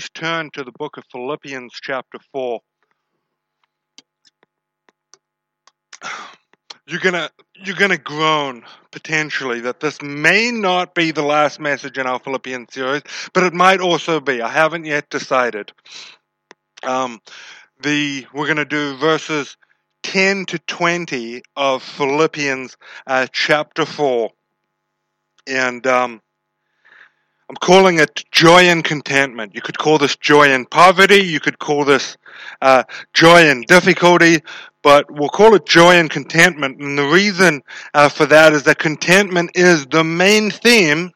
please turn to the book of Philippians, chapter 4. You're gonna you're gonna groan potentially that this may not be the last message in our Philippians series, but it might also be. I haven't yet decided. Um, the we're gonna do verses 10 to 20 of Philippians uh, chapter 4. And um, I'm calling it joy and contentment. You could call this joy in poverty. You could call this uh, joy in difficulty, but we'll call it joy and contentment. And the reason uh, for that is that contentment is the main theme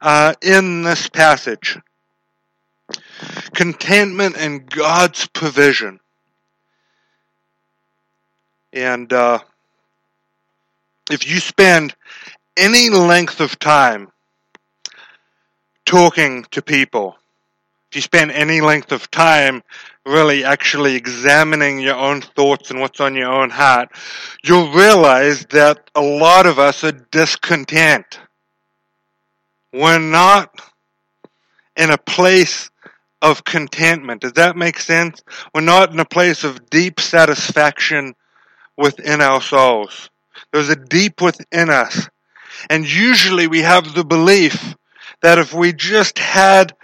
uh, in this passage. Contentment and God's provision. And uh, if you spend any length of time talking to people, if you spend any length of time really actually examining your own thoughts and what's on your own heart, you'll realize that a lot of us are discontent. We're not in a place of contentment. Does that make sense? We're not in a place of deep satisfaction within our souls. There's a deep within us. And usually we have the belief that if we just had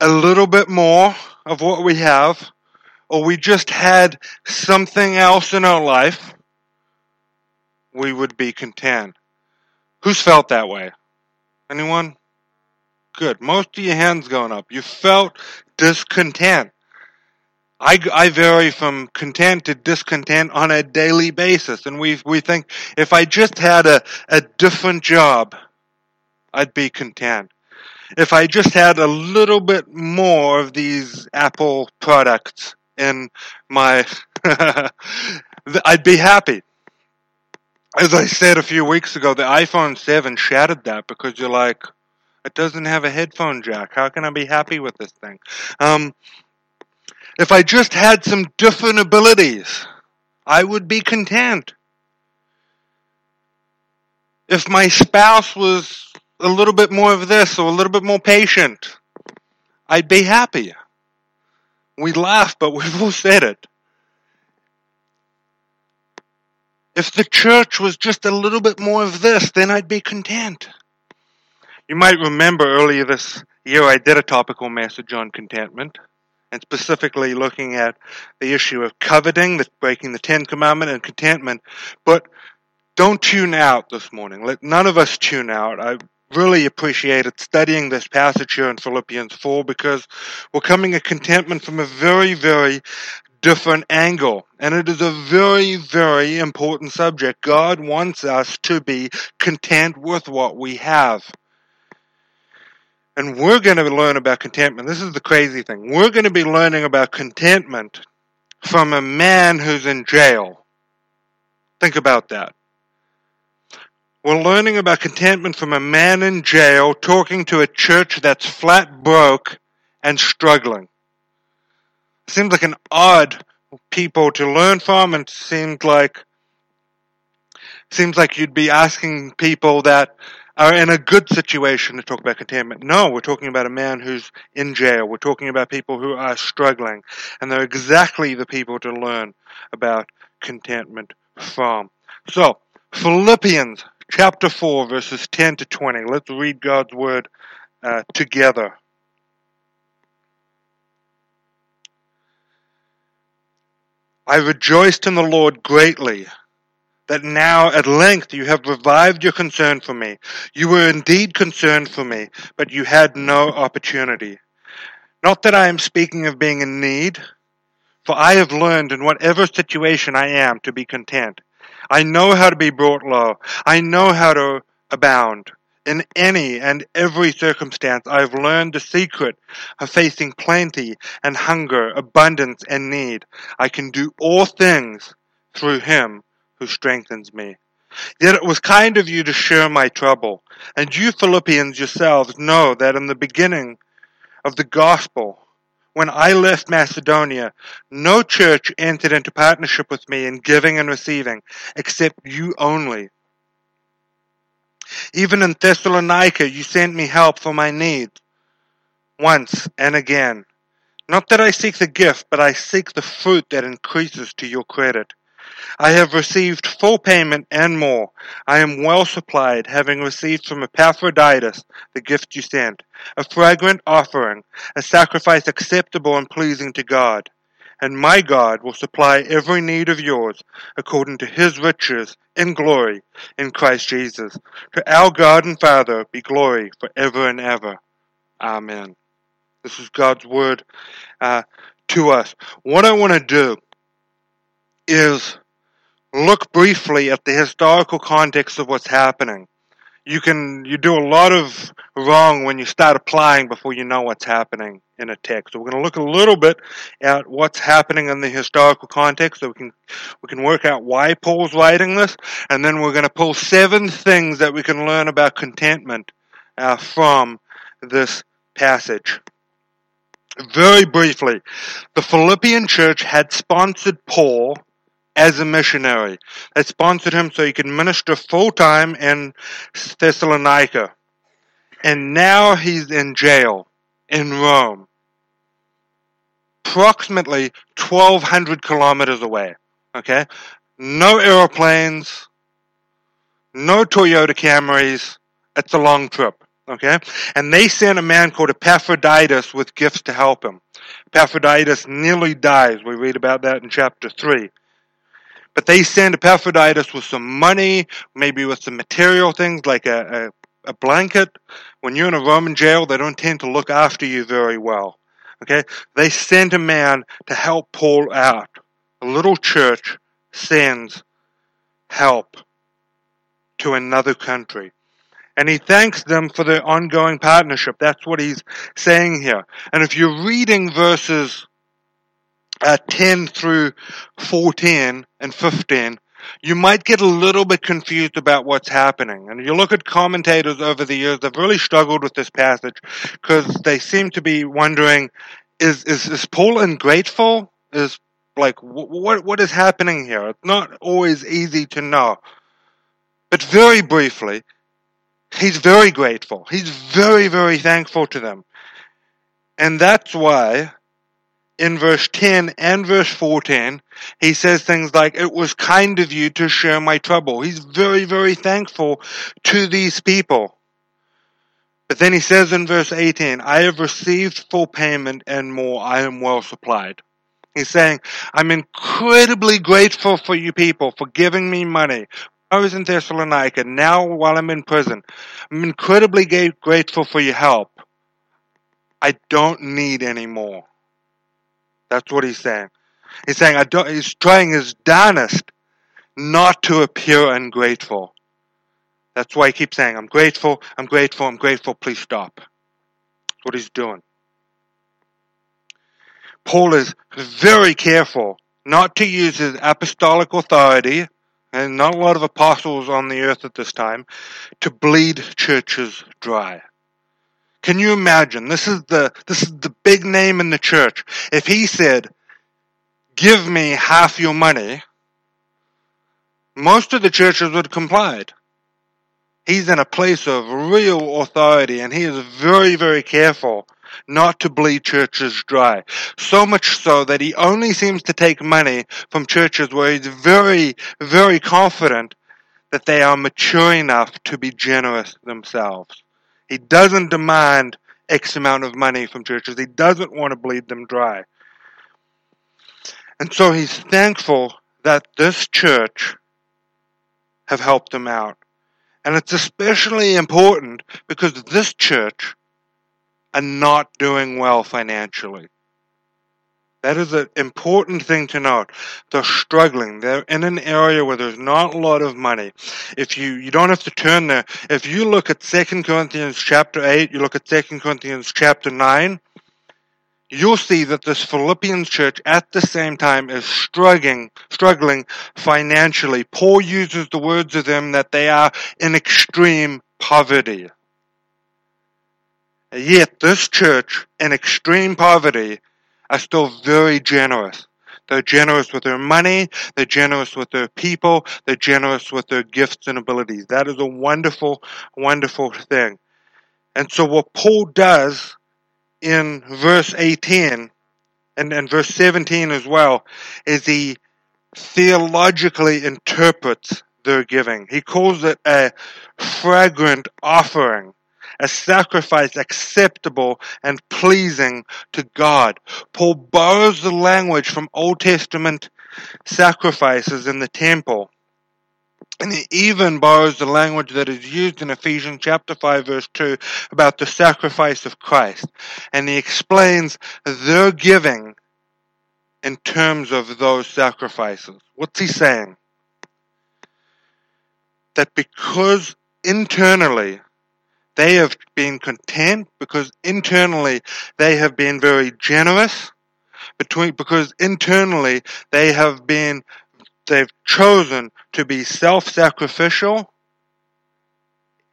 a little bit more of what we have, or we just had something else in our life, we would be content. Who's felt that way? Anyone? Good. Most of your hands going up. You felt discontent. I, I vary from content to discontent on a daily basis. And we, we think if I just had a, a different job, I'd be content. If I just had a little bit more of these Apple products in my, I'd be happy. As I said a few weeks ago, the iPhone 7 shattered that because you're like, it doesn't have a headphone jack. How can I be happy with this thing? Um, if I just had some different abilities, I would be content. If my spouse was a little bit more of this or a little bit more patient, I'd be happy. We laugh, but we've all said it. If the church was just a little bit more of this, then I'd be content. You might remember earlier this year I did a topical message on contentment and specifically looking at the issue of coveting, the breaking the Ten Commandment, and contentment. But don't tune out this morning. Let none of us tune out. I really appreciated studying this passage here in Philippians 4 because we're coming at contentment from a very, very different angle. And it is a very, very important subject. God wants us to be content with what we have. And we're going to learn about contentment. This is the crazy thing. We're going to be learning about contentment from a man who's in jail. Think about that. We're learning about contentment from a man in jail talking to a church that's flat broke and struggling. Seems like an odd people to learn from and seems like seems like you'd be asking people that are in a good situation to talk about contentment. No, we're talking about a man who's in jail. We're talking about people who are struggling. And they're exactly the people to learn about contentment from. So, Philippians chapter 4, verses 10 to 20. Let's read God's word uh, together. I rejoiced in the Lord greatly that now at length you have revived your concern for me. You were indeed concerned for me, but you had no opportunity. Not that I am speaking of being in need, for I have learned in whatever situation I am to be content. I know how to be brought low. I know how to abound. In any and every circumstance, I have learned the secret of facing plenty and hunger, abundance and need. I can do all things through Him who strengthens me. Yet it was kind of you to share my trouble. And you Philippians yourselves know that in the beginning of the gospel, when I left Macedonia, no church entered into partnership with me in giving and receiving, except you only. Even in Thessalonica, you sent me help for my need, once and again. Not that I seek the gift, but I seek the fruit that increases to your credit. I have received full payment and more. I am well supplied, having received from Epaphroditus the gift you sent, a fragrant offering, a sacrifice acceptable and pleasing to God. And my God will supply every need of yours according to his riches in glory in Christ Jesus. To our God and Father be glory forever and ever. Amen. This is God's word uh, to us. What I want to do is look briefly at the historical context of what's happening. You can you do a lot of wrong when you start applying before you know what's happening in a text. So we're going to look a little bit at what's happening in the historical context, so we can we can work out why Paul's writing this, and then we're going to pull seven things that we can learn about contentment uh, from this passage. Very briefly, the Philippian church had sponsored Paul as a missionary. They sponsored him so he could minister full time in Thessalonica. And now he's in jail in Rome, approximately 1,200 kilometers away. Okay? No airplanes, no Toyota Camrys. It's a long trip. Okay? And they sent a man called Epaphroditus with gifts to help him. Epaphroditus nearly dies. We read about that in chapter 3. But they send Epaphroditus with some money, maybe with some material things like a, a, a blanket. When you're in a Roman jail, they don't tend to look after you very well. Okay? They send a man to help Paul out. A little church sends help to another country. And he thanks them for their ongoing partnership. That's what he's saying here. And if you're reading verses uh, 10 through 14 and 15, you might get a little bit confused about what's happening. And you look at commentators over the years, they've really struggled with this passage because they seem to be wondering, is, is, is Paul ungrateful? Is like, what, what is happening here? It's not always easy to know. But very briefly, he's very grateful. He's very, very thankful to them. And that's why in verse 10 and verse 14, he says things like, It was kind of you to share my trouble. He's very, very thankful to these people. But then he says in verse 18, I have received full payment and more. I am well supplied. He's saying, I'm incredibly grateful for you people for giving me money. I was in Thessalonica, now while I'm in prison. I'm incredibly grateful for your help. I don't need any more. That's what he's saying. He's saying, I don't, he's trying his darnest not to appear ungrateful. That's why he keeps saying, I'm grateful, I'm grateful, I'm grateful, please stop. That's what he's doing. Paul is very careful not to use his apostolic authority, and not a lot of apostles on the earth at this time, to bleed churches dry. Can you imagine? This is the this is the big name in the church. If he said, "Give me half your money," most of the churches would have complied. He's in a place of real authority, and he is very, very careful not to bleed churches dry. So much so that he only seems to take money from churches where he's very, very confident that they are mature enough to be generous themselves. He doesn't demand X amount of money from churches. He doesn't want to bleed them dry. And so he's thankful that this church have helped him out. And it's especially important because this church are not doing well financially. That is an important thing to note. They're struggling. They're in an area where there's not a lot of money. If you, you don't have to turn there. If you look at 2 Corinthians chapter 8, you look at 2 Corinthians chapter 9, you'll see that this Philippians church at the same time is struggling, struggling financially. Paul uses the words of them that they are in extreme poverty. Yet this church in extreme poverty are still very generous. They're generous with their money, they're generous with their people, they're generous with their gifts and abilities. That is a wonderful, wonderful thing. And so what Paul does in verse 18 and, and verse 17 as well is he theologically interprets their giving. He calls it a fragrant offering, a sacrifice acceptable and pleasing to God. Paul borrows the language from Old Testament sacrifices in the temple. And he even borrows the language that is used in Ephesians chapter 5 verse 2 about the sacrifice of Christ. And he explains their giving in terms of those sacrifices. What's he saying? That because internally they have been content, because internally they have been very generous, between because internally they have been they've chosen to be self-sacrificial.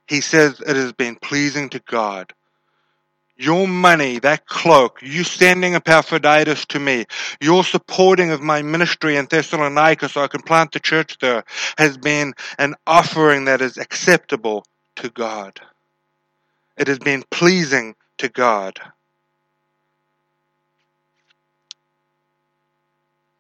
He says it has been pleasing to God your money, that cloak, you sending Epaphroditus to me, your supporting of my ministry in Thessalonica so I can plant the church there, has been an offering that is acceptable to God. It has been pleasing to God.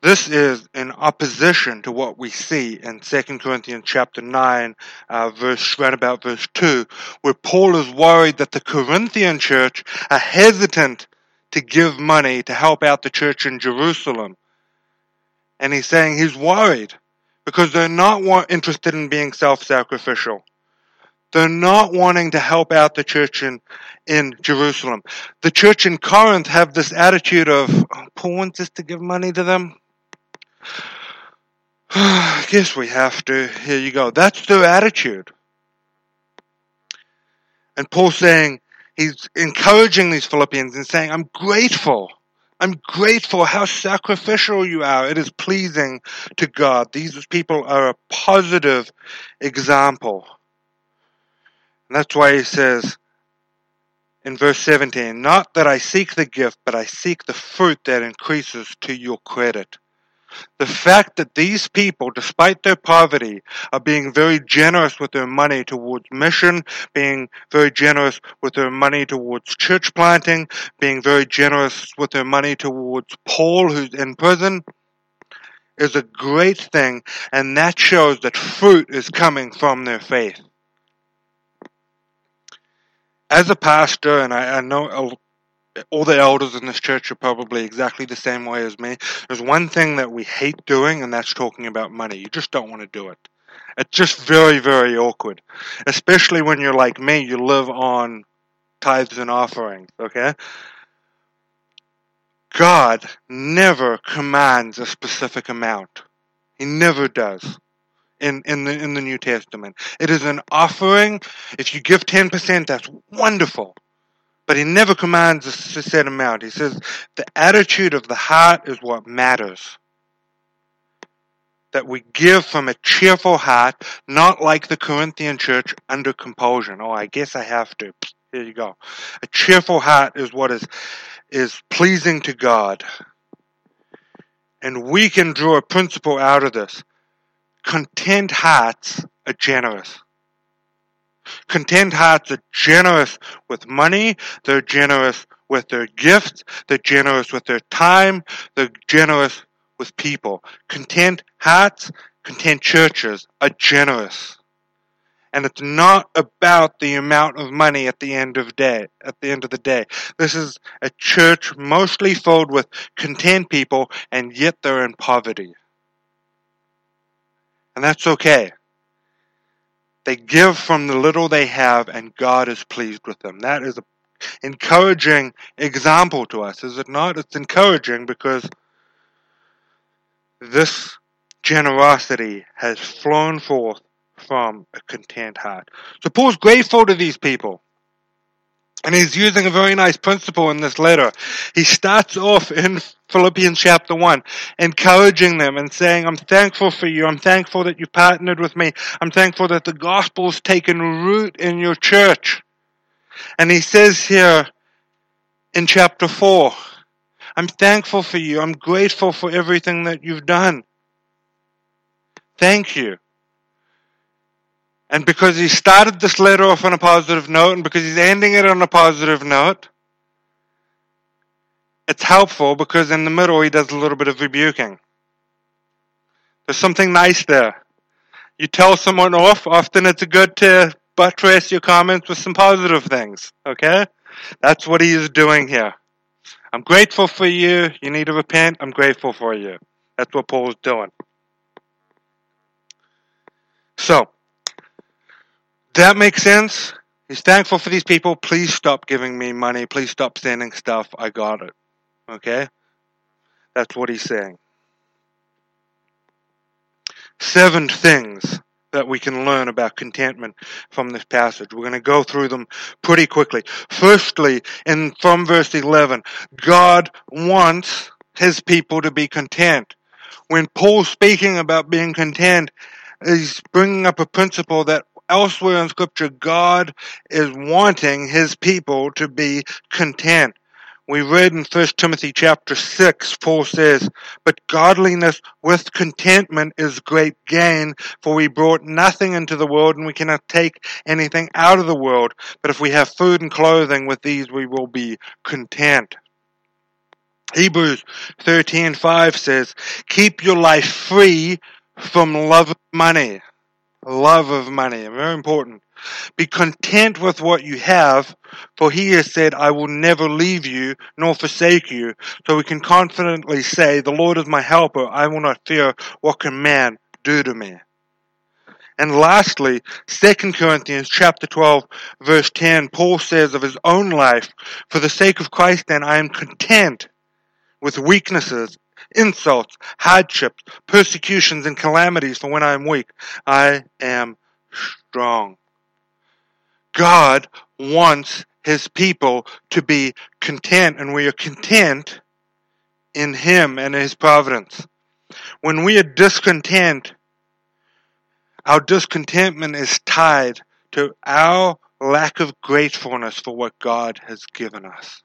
This is in opposition to what we see in 2 Corinthians chapter 9, uh, verse, right about verse 2, where Paul is worried that the Corinthian church are hesitant to give money to help out the church in Jerusalem. And he's saying he's worried because they're not interested in being self-sacrificial. They're not wanting to help out the church in, in Jerusalem. The church in Corinth have this attitude of, oh, Paul wants us to give money to them. I guess we have to. Here you go. That's their attitude. And Paul's saying, he's encouraging these Philippians and saying, I'm grateful. I'm grateful how sacrificial you are. It is pleasing to God. These people are a positive example. And that's why he says in verse 17, Not that I seek the gift, but I seek the fruit that increases to your credit. The fact that these people, despite their poverty, are being very generous with their money towards mission, being very generous with their money towards church planting, being very generous with their money towards Paul, who's in prison, is a great thing, and that shows that fruit is coming from their faith. As a pastor, and I, I know all the elders in this church are probably exactly the same way as me. There's one thing that we hate doing, and that's talking about money. You just don't want to do it. It's just very, very awkward. Especially when you're like me, you live on tithes and offerings, okay? God never commands a specific amount. He never does in, in the in the New Testament. It is an offering. If you give ten percent, that's wonderful. But he never commands a set amount. He says the attitude of the heart is what matters. That we give from a cheerful heart, not like the Corinthian church under compulsion. Oh, I guess I have to. Here you go. A cheerful heart is what is is pleasing to God. And we can draw a principle out of this. Content hearts are generous. Content hearts are generous with money, they're generous with their gifts, they're generous with their time, they're generous with people. Content hearts, content churches are generous. And it's not about the amount of money at the end of day at the end of the day. This is a church mostly filled with content people and yet they're in poverty. And that's okay. They give from the little they have, and God is pleased with them. That is an encouraging example to us, is it not? It's encouraging because this generosity has flown forth from a content heart. So Paul's grateful to these people. And he's using a very nice principle in this letter. He starts off in Philippians chapter 1, encouraging them and saying, I'm thankful for you. I'm thankful that you partnered with me. I'm thankful that the gospel's taken root in your church. And he says here in chapter 4, I'm thankful for you. I'm grateful for everything that you've done. Thank you. And because he started this letter off on a positive note, and because he's ending it on a positive note, it's helpful because in the middle he does a little bit of rebuking. There's something nice there. You tell someone off, often it's good to buttress your comments with some positive things, okay? That's what he is doing here. I'm grateful for you. You need to repent. I'm grateful for you. That's what Paul is doing. So, that makes sense. He's thankful for these people. Please stop giving me money. Please stop sending stuff. I got it. Okay? That's what he's saying. Seven things that we can learn about contentment from this passage. We're going to go through them pretty quickly. Firstly, in from verse 11, God wants his people to be content. When Paul's speaking about being content, he's bringing up a principle that elsewhere in scripture, God is wanting his people to be content. We read in 1 Timothy chapter 6, Paul says, But godliness with contentment is great gain, for we brought nothing into the world and we cannot take anything out of the world. But if we have food and clothing, with these we will be content. Hebrews 13:5 says, "Keep your life free from love of money." Love of money, very important. Be content with what you have, for he has said, I will never leave you nor forsake you. So we can confidently say, The Lord is my helper. I will not fear what can man do to me. And lastly, 2 Corinthians chapter 12 verse 10, Paul says of his own life, For the sake of Christ then I am content with weaknesses, insults, hardships, persecutions, and calamities, for when I am weak, I am strong. God wants his people to be content, and we are content in him and his providence. When we are discontent, our discontentment is tied to our lack of gratefulness for what God has given us.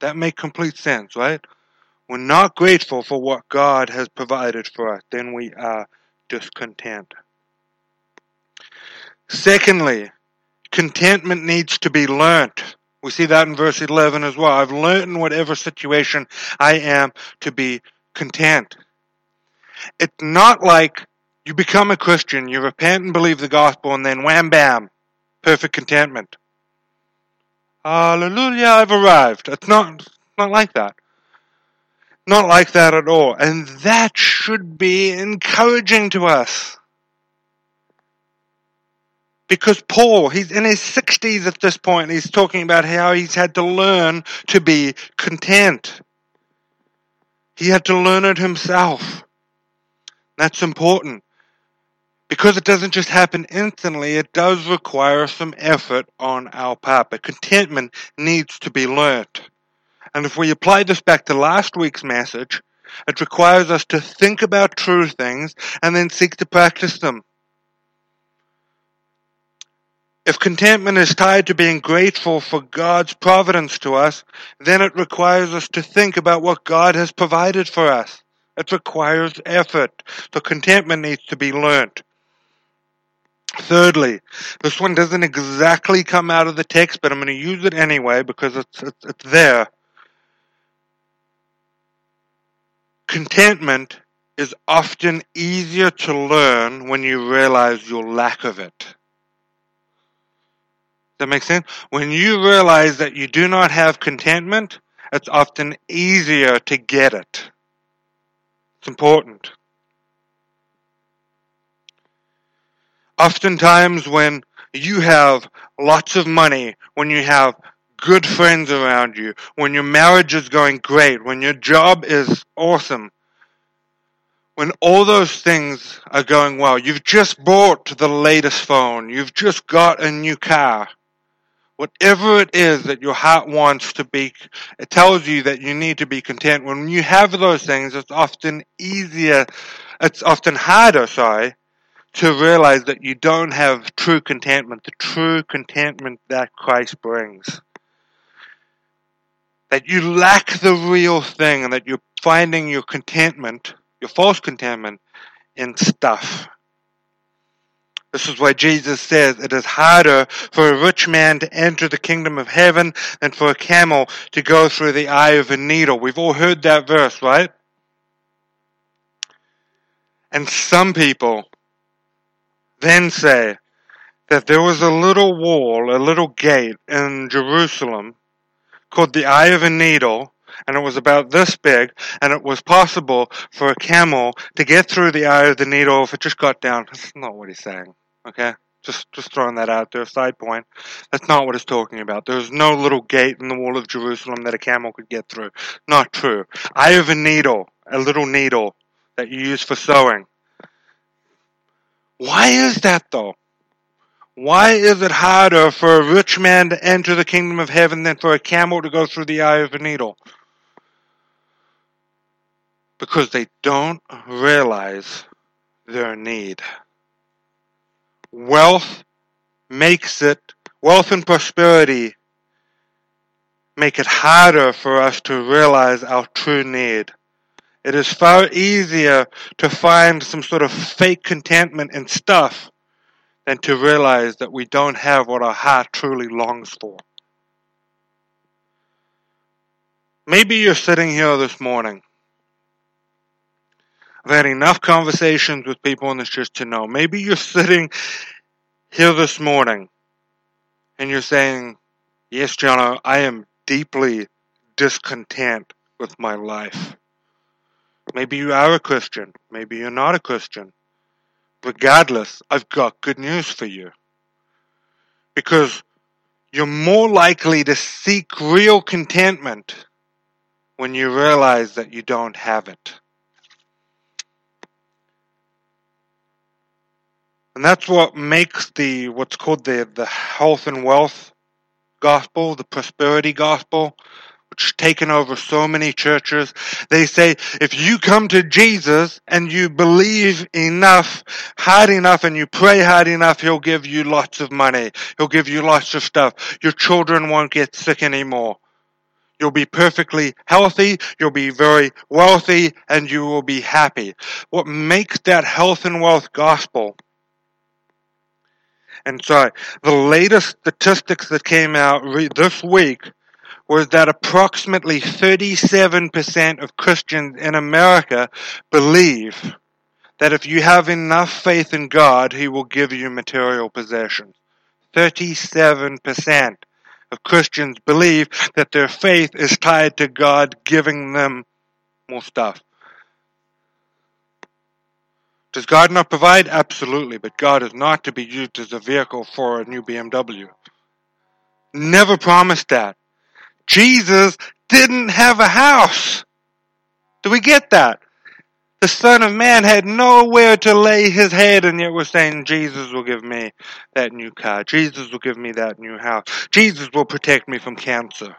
That makes complete sense, right? We're not grateful for what God has provided for us, then we are discontent. Secondly, contentment needs to be learnt. We see that in verse 11 as well. I've learned in whatever situation I am to be content. It's not like you become a Christian, you repent and believe the gospel, and then wham bam, perfect contentment. Hallelujah, I've arrived. It's not, not like that. Not like that at all. And that should be encouraging to us. Because Paul, he's in his 60s at this point, he's talking about how he's had to learn to be content. He had to learn it himself. That's important. Because it doesn't just happen instantly, it does require some effort on our part. But contentment needs to be learnt. And if we apply this back to last week's message, it requires us to think about true things and then seek to practice them. If contentment is tied to being grateful for God's providence to us, then it requires us to think about what God has provided for us. It requires effort. So contentment needs to be learnt. Thirdly, this one doesn't exactly come out of the text, but I'm going to use it anyway because it's, it's, it's there. Contentment is often easier to learn when you realize your lack of it that make sense? When you realize that you do not have contentment, it's often easier to get it. It's important. Oftentimes, when you have lots of money, when you have good friends around you, when your marriage is going great, when your job is awesome, when all those things are going well, you've just bought the latest phone, you've just got a new car, whatever it is that your heart wants to be, it tells you that you need to be content. When you have those things, it's often easier, it's often harder, sorry, to realize that you don't have true contentment, the true contentment that Christ brings. That you lack the real thing and that you're finding your contentment, your false contentment, in stuff. This is why Jesus says it is harder for a rich man to enter the kingdom of heaven than for a camel to go through the eye of a needle. We've all heard that verse, right? And some people then say that there was a little wall, a little gate in Jerusalem called the Eye of a Needle, and it was about this big, and it was possible for a camel to get through the eye of the needle if it just got down. That's not what he's saying. Okay? Just, just throwing that out there, side point. That's not what it's talking about. There's no little gate in the wall of Jerusalem that a camel could get through. Not true. Eye of a needle, a little needle that you use for sewing. Why is that though? Why is it harder for a rich man to enter the kingdom of heaven than for a camel to go through the eye of a needle? Because they don't realize their need. Wealth makes it, wealth and prosperity make it harder for us to realize our true need. It is far easier to find some sort of fake contentment in stuff than to realize that we don't have what our heart truly longs for. Maybe you're sitting here this morning. I've had enough conversations with people in this church to know. Maybe you're sitting here this morning and you're saying, Yes, John, I am deeply discontent with my life. Maybe you are a Christian. Maybe you're not a Christian. Regardless, I've got good news for you. Because you're more likely to seek real contentment when you realize that you don't have it. And that's what makes the what's called the, the health and wealth gospel, the prosperity gospel, taken over so many churches. They say if you come to Jesus and you believe enough, hard enough, and you pray hard enough, He'll give you lots of money. He'll give you lots of stuff. Your children won't get sick anymore. You'll be perfectly healthy, you'll be very wealthy, and you will be happy. What makes that health and wealth gospel and so the latest statistics that came out re- this week was that approximately 37% of Christians in America believe that if you have enough faith in God, He will give you material possessions. 37% of Christians believe that their faith is tied to God giving them more stuff. Does God not provide? Absolutely, but God is not to be used as a vehicle for a new BMW. Never promised that. Jesus didn't have a house. Do we get that? The Son of Man had nowhere to lay his head, and yet we're saying, Jesus will give me that new car. Jesus will give me that new house. Jesus will protect me from cancer.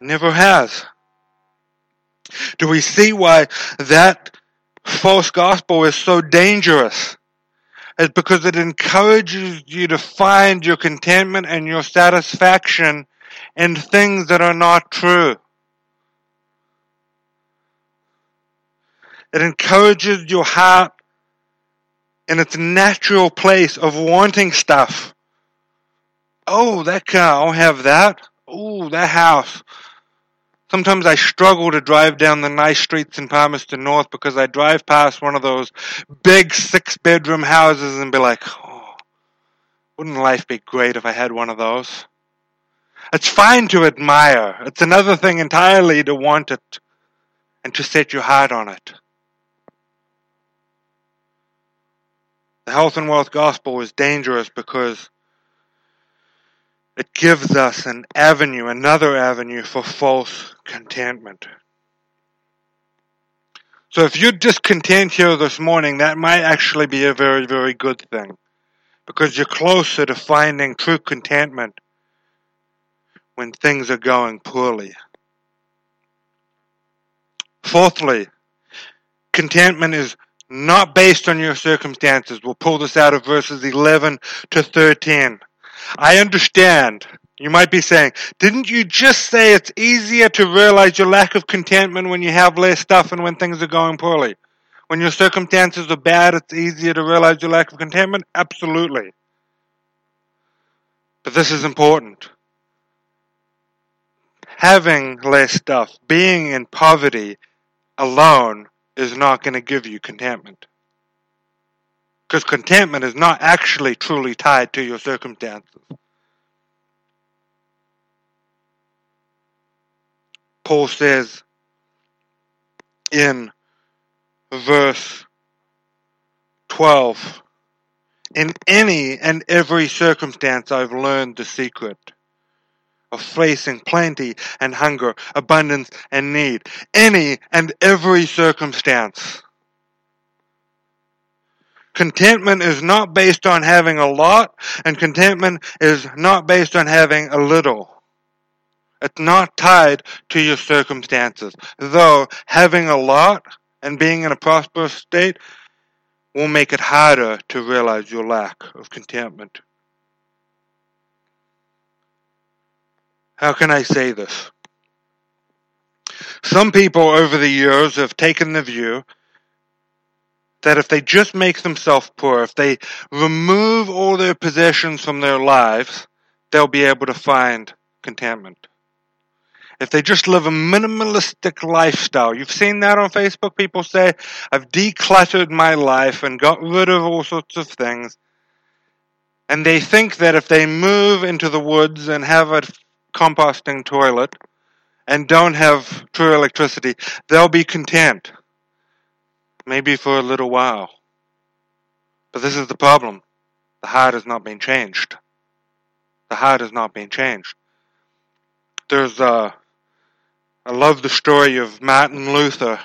Never has. Do we see why that false gospel is so dangerous is because it encourages you to find your contentment and your satisfaction in things that are not true. It encourages your heart in its natural place of wanting stuff. Oh, that car, I'll have that. Oh, that house. Sometimes I struggle to drive down the nice streets in Palmerston North because I drive past one of those big six bedroom houses and be like, oh, wouldn't life be great if I had one of those? It's fine to admire. It's another thing entirely to want it and to set your heart on it. The health and wealth gospel is dangerous because it gives us an avenue, another avenue for false contentment. So if you're discontent here this morning, that might actually be a very, very good thing. Because you're closer to finding true contentment when things are going poorly. Fourthly, contentment is not based on your circumstances. We'll pull this out of verses 11 to 13. I understand. You might be saying, didn't you just say it's easier to realize your lack of contentment when you have less stuff and when things are going poorly? When your circumstances are bad, it's easier to realize your lack of contentment? Absolutely. But this is important. Having less stuff, being in poverty alone is not going to give you contentment. Because contentment is not actually truly tied to your circumstances. Paul says in verse 12 In any and every circumstance, I've learned the secret of facing plenty and hunger, abundance and need. Any and every circumstance. Contentment is not based on having a lot, and contentment is not based on having a little. It's not tied to your circumstances. Though having a lot and being in a prosperous state will make it harder to realize your lack of contentment. How can I say this? Some people over the years have taken the view that if they just make themselves poor, if they remove all their possessions from their lives, they'll be able to find contentment. If they just live a minimalistic lifestyle, you've seen that on Facebook. People say, I've decluttered my life and got rid of all sorts of things. And they think that if they move into the woods and have a composting toilet and don't have true electricity, they'll be content. Maybe for a little while. But this is the problem. The heart has not been changed. The heart has not been changed. There's uh, I love the story of Martin Luther,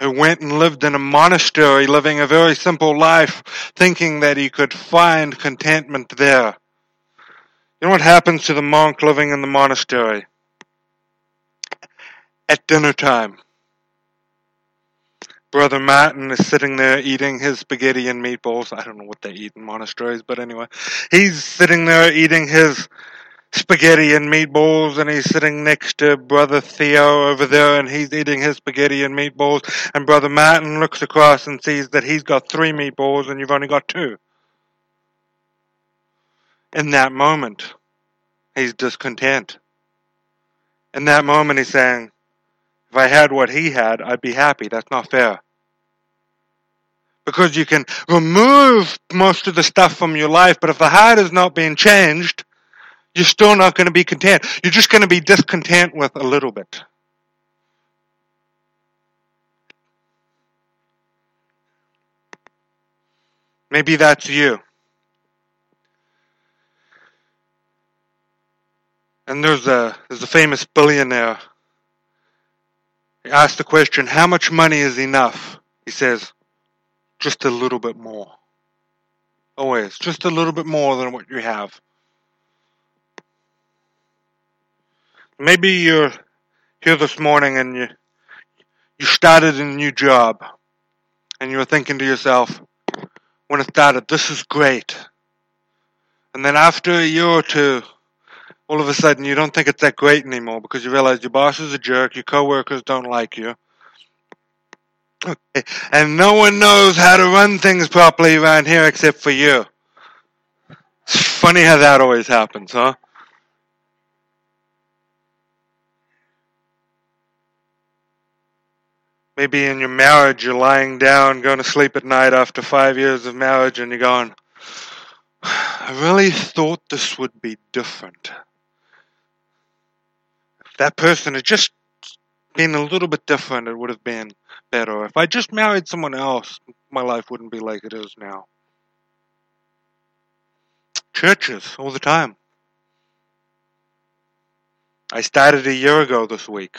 who went and lived in a monastery, living a very simple life, thinking that he could find contentment there. You know what happens to the monk living in the monastery? At dinner time, Brother Martin is sitting there eating his spaghetti and meatballs. I don't know what they eat in monasteries, but anyway. He's sitting there eating his spaghetti and meatballs and he's sitting next to brother Theo over there and he's eating his spaghetti and meatballs and brother Martin looks across and sees that he's got three meatballs and you've only got two. In that moment, he's discontent. In that moment, he's saying, if I had what he had, I'd be happy. That's not fair. Because you can remove most of the stuff from your life, but if the heart is not being changed, you're still not going to be content. You're just going to be discontent with a little bit. Maybe that's you. And there's a there's a famous billionaire. He asked the question, "How much money is enough?" He says, "Just a little bit more." Always, just a little bit more than what you have. Maybe you're here this morning and you you started a new job and you're thinking to yourself, when it started, this is great. And then after a year or two, all of a sudden you don't think it's that great anymore because you realize your boss is a jerk, your coworkers don't like you. Okay. And no one knows how to run things properly around here except for you. It's funny how that always happens, huh? Maybe in your marriage, you're lying down, going to sleep at night after five years of marriage, and you're going, I really thought this would be different that person had just been a little bit different, it would have been better. If I just married someone else, my life wouldn't be like it is now. Churches, all the time. I started a year ago this week.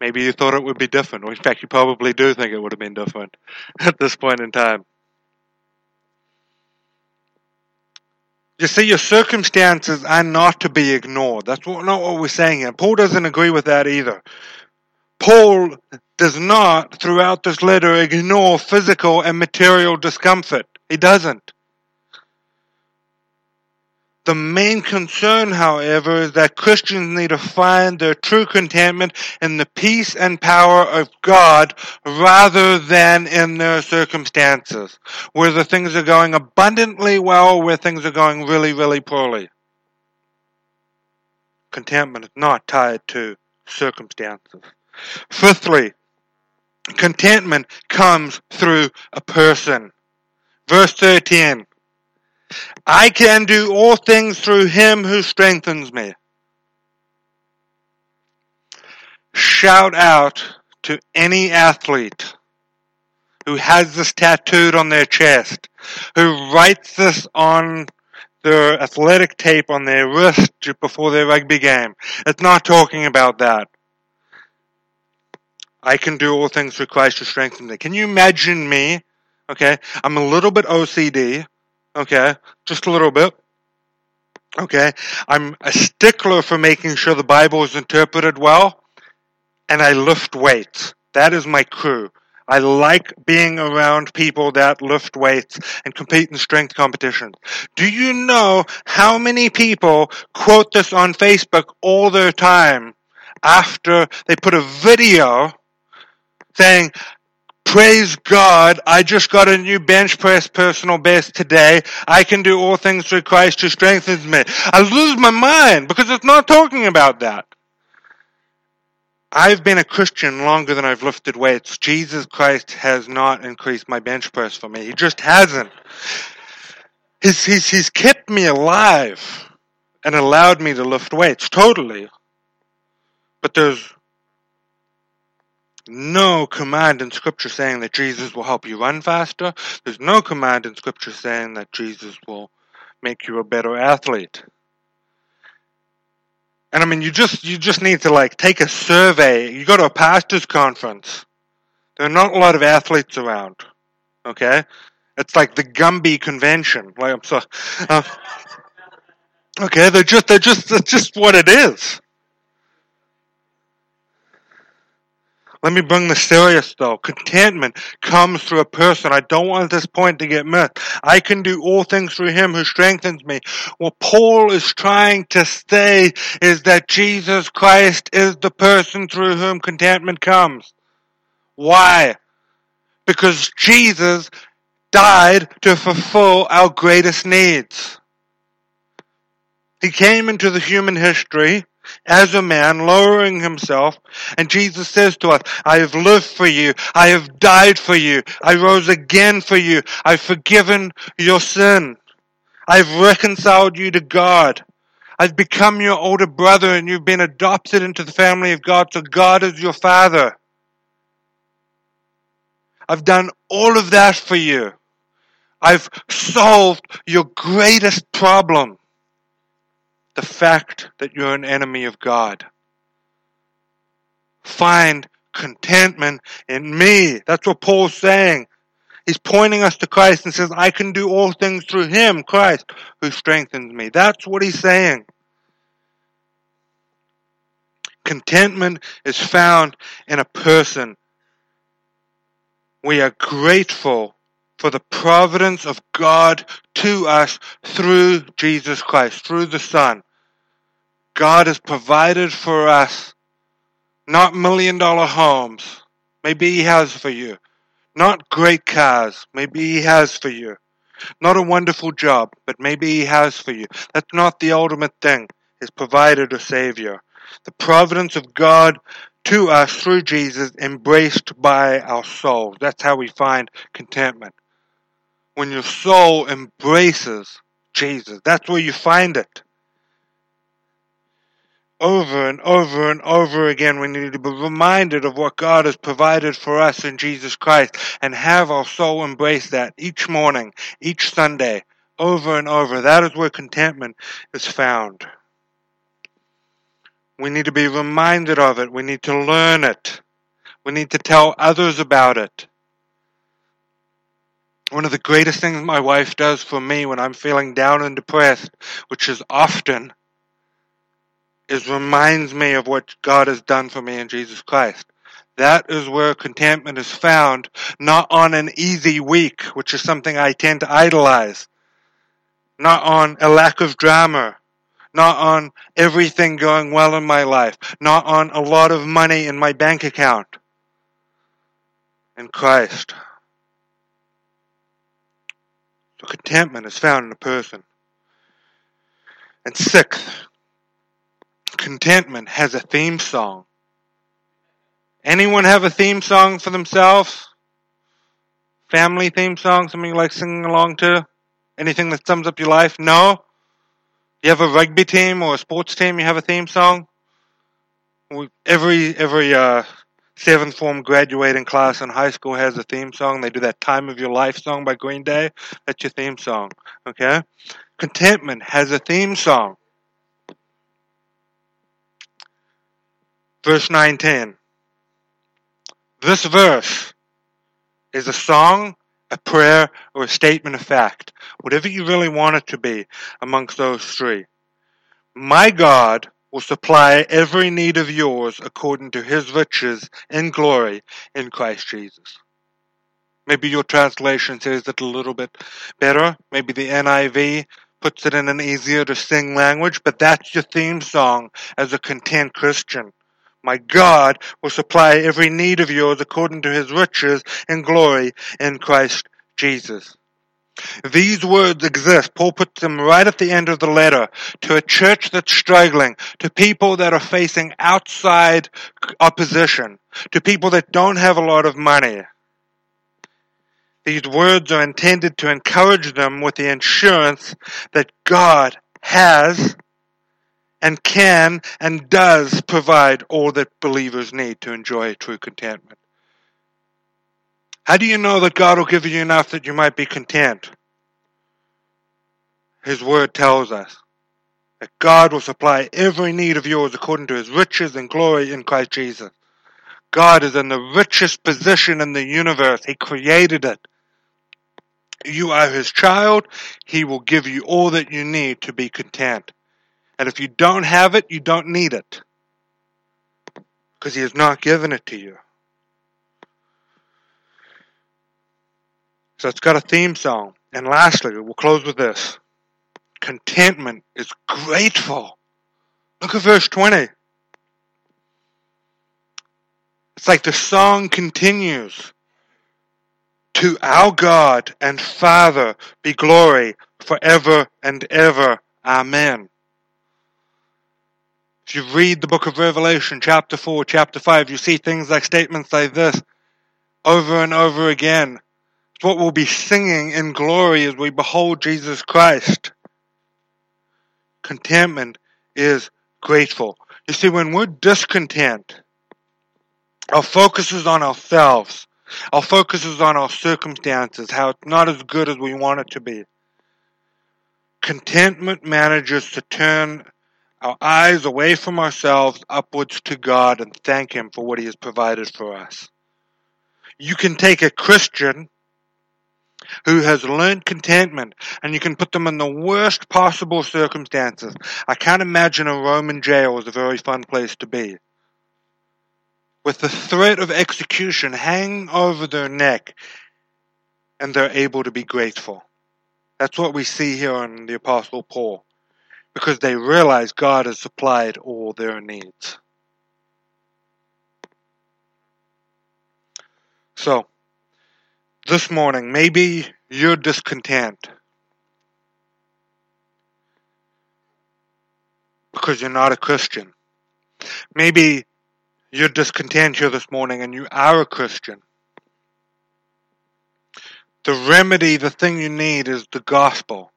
Maybe you thought it would be different, in fact, you probably do think it would have been different at this point in time. You see, your circumstances are not to be ignored. That's what, not what we're saying here. Paul doesn't agree with that either. Paul does not, throughout this letter, ignore physical and material discomfort. He doesn't. The main concern, however, is that Christians need to find their true contentment in the peace and power of God rather than in their circumstances, whether things are going abundantly well, or where things are going really, really poorly. Contentment is not tied to circumstances. Fifthly, contentment comes through a person. Verse 13. I can do all things through him who strengthens me. Shout out to any athlete who has this tattooed on their chest, who writes this on their athletic tape on their wrist before their rugby game. It's not talking about that. I can do all things through Christ who strengthens me. Can you imagine me? Okay, I'm a little bit OCD. Okay, just a little bit. Okay, I'm a stickler for making sure the Bible is interpreted well, and I lift weights. That is my crew. I like being around people that lift weights and compete in strength competitions. Do you know how many people quote this on Facebook all the time after they put a video saying, Praise God, I just got a new bench press personal best today. I can do all things through Christ who strengthens me. I lose my mind because it's not talking about that. I've been a Christian longer than I've lifted weights. Jesus Christ has not increased my bench press for me. He just hasn't. He's, he's, he's kept me alive and allowed me to lift weights, totally. But there's no command in Scripture saying that Jesus will help you run faster. There's no command in Scripture saying that Jesus will make you a better athlete. And I mean, you just you just need to like take a survey. You go to a pastors' conference. There are not a lot of athletes around. Okay, it's like the Gumby convention. Like I'm so. Uh, okay, they're just they're just that's just what it is. Let me bring the serious though. Contentment comes through a person. I don't want this point to get missed. I can do all things through him who strengthens me. What Paul is trying to say is that Jesus Christ is the person through whom contentment comes. Why? Because Jesus died to fulfill our greatest needs. He came into the human history as a man, lowering himself. And Jesus says to us, I have lived for you. I have died for you. I rose again for you. I've forgiven your sin. I've reconciled you to God. I've become your older brother and you've been adopted into the family of God, so God is your father. I've done all of that for you. I've solved your greatest problem the fact that you're an enemy of God. Find contentment in me. That's what Paul's saying. He's pointing us to Christ and says, I can do all things through Him, Christ, who strengthens me. That's what he's saying. Contentment is found in a person. We are grateful for the providence of God to us through Jesus Christ, through the Son. God has provided for us not million dollar homes. Maybe He has for you. Not great cars. Maybe He has for you. Not a wonderful job, but maybe He has for you. That's not the ultimate thing. He's provided a Savior. The providence of God to us through Jesus, embraced by our souls. That's how we find contentment. When your soul embraces Jesus, that's where you find it over and over and over again we need to be reminded of what God has provided for us in Jesus Christ and have our soul embrace that each morning, each Sunday, over and over. That is where contentment is found. We need to be reminded of it. We need to learn it. We need to tell others about it. One of the greatest things my wife does for me when I'm feeling down and depressed, which is often, is reminds me of what God has done for me in Jesus Christ. That is where contentment is found, not on an easy week, which is something I tend to idolize. not on a lack of drama, not on everything going well in my life, not on a lot of money in my bank account. In Christ. So contentment is found in a person. And sixth, contentment has a theme song. Anyone have a theme song for themselves? Family theme song, something you like singing along to? Anything that sums up your life? No? You have a rugby team or a sports team, you have a theme song? Every, every, uh, seventh form graduating class in high school has a theme song. They do that Time of Your Life song by Green Day. That's your theme song. Okay? Contentment has a theme song. Verse 19. This verse is a song, a prayer, or a statement of fact. Whatever you really want it to be amongst those three. My God will supply every need of yours according to his riches in glory in Christ Jesus. Maybe your translation says it a little bit better. Maybe the NIV puts it in an easier to sing language, but that's your theme song as a content Christian. My God will supply every need of yours according to his riches and glory in Christ Jesus. These words exist. Paul puts them right at the end of the letter to a church that's struggling, to people that are facing outside opposition, to people that don't have a lot of money. These words are intended to encourage them with the assurance that God has and can and does provide all that believers need to enjoy true contentment. How do you know that God will give you enough that you might be content? His word tells us that God will supply every need of yours according to his riches and glory in Christ Jesus. God is in the richest position in the universe. He created it. You are his child. He will give you all that you need to be content. And if you don't have it, you don't need it. Because He has not given it to you. So it's got a theme song. And lastly, we'll close with this contentment is grateful. Look at verse 20. It's like the song continues. To our God and Father be glory forever and ever. Amen. If you read the book of Revelation, chapter 4, chapter 5, you see things like statements like this over and over again. It's what we'll be singing in glory as we behold Jesus Christ. Contentment is grateful. You see, when we're discontent, our focus is on ourselves. Our focus is on our circumstances, how it's not as good as we want it to be. Contentment manages to turn our eyes away from ourselves upwards to God and thank Him for what He has provided for us. You can take a Christian who has learned contentment and you can put them in the worst possible circumstances. I can't imagine a Roman jail as a very fun place to be. With the threat of execution hanging over their neck and they're able to be grateful. That's what we see here in the Apostle Paul because they realize God has supplied all their needs. So, this morning, maybe you're discontent because you're not a Christian. Maybe you're discontent here this morning and you are a Christian. The remedy, the thing you need is the gospel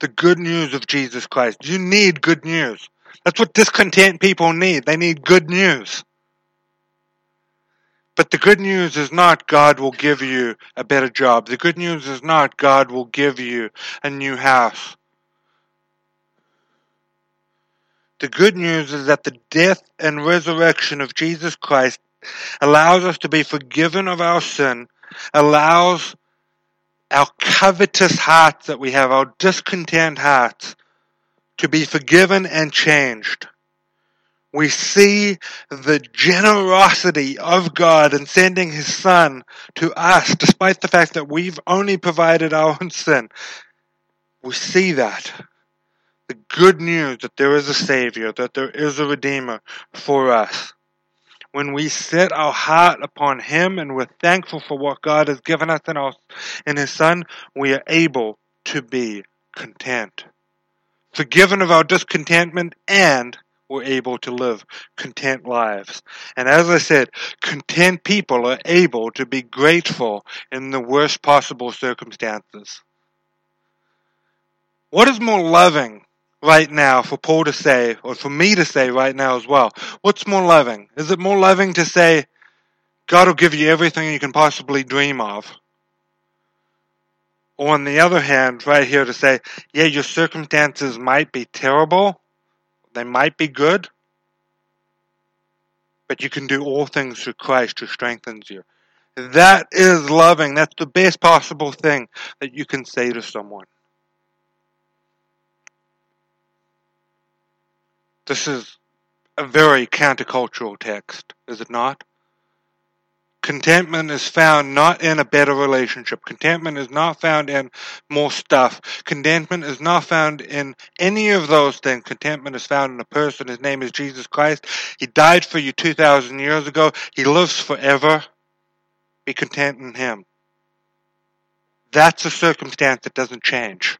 the good news of Jesus Christ. You need good news. That's what discontent people need. They need good news. But the good news is not God will give you a better job. The good news is not God will give you a new house. The good news is that the death and resurrection of Jesus Christ allows us to be forgiven of our sin, allows our covetous hearts that we have, our discontent hearts, to be forgiven and changed. We see the generosity of God in sending His Son to us, despite the fact that we've only provided our own sin. we see that. The good news that there is a Savior, that there is a Redeemer for us. When we set our heart upon Him and we're thankful for what God has given us in, our, in His Son, we are able to be content. Forgiven of our discontentment and we're able to live content lives. And as I said, content people are able to be grateful in the worst possible circumstances. What is more loving right now for Paul to say, or for me to say right now as well? What's more loving? Is it more loving to say, God will give you everything you can possibly dream of? Or on the other hand, right here to say, yeah, your circumstances might be terrible, they might be good, but you can do all things through Christ who strengthens you. That is loving. That's the best possible thing that you can say to someone. This is a very countercultural text, is it not? Contentment is found not in a better relationship. Contentment is not found in more stuff. Contentment is not found in any of those things. Contentment is found in a person. His name is Jesus Christ. He died for you 2,000 years ago. He lives forever. Be content in Him. That's a circumstance that doesn't change.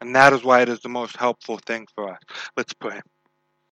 And that is why it is the most helpful thing for us. Let's pray.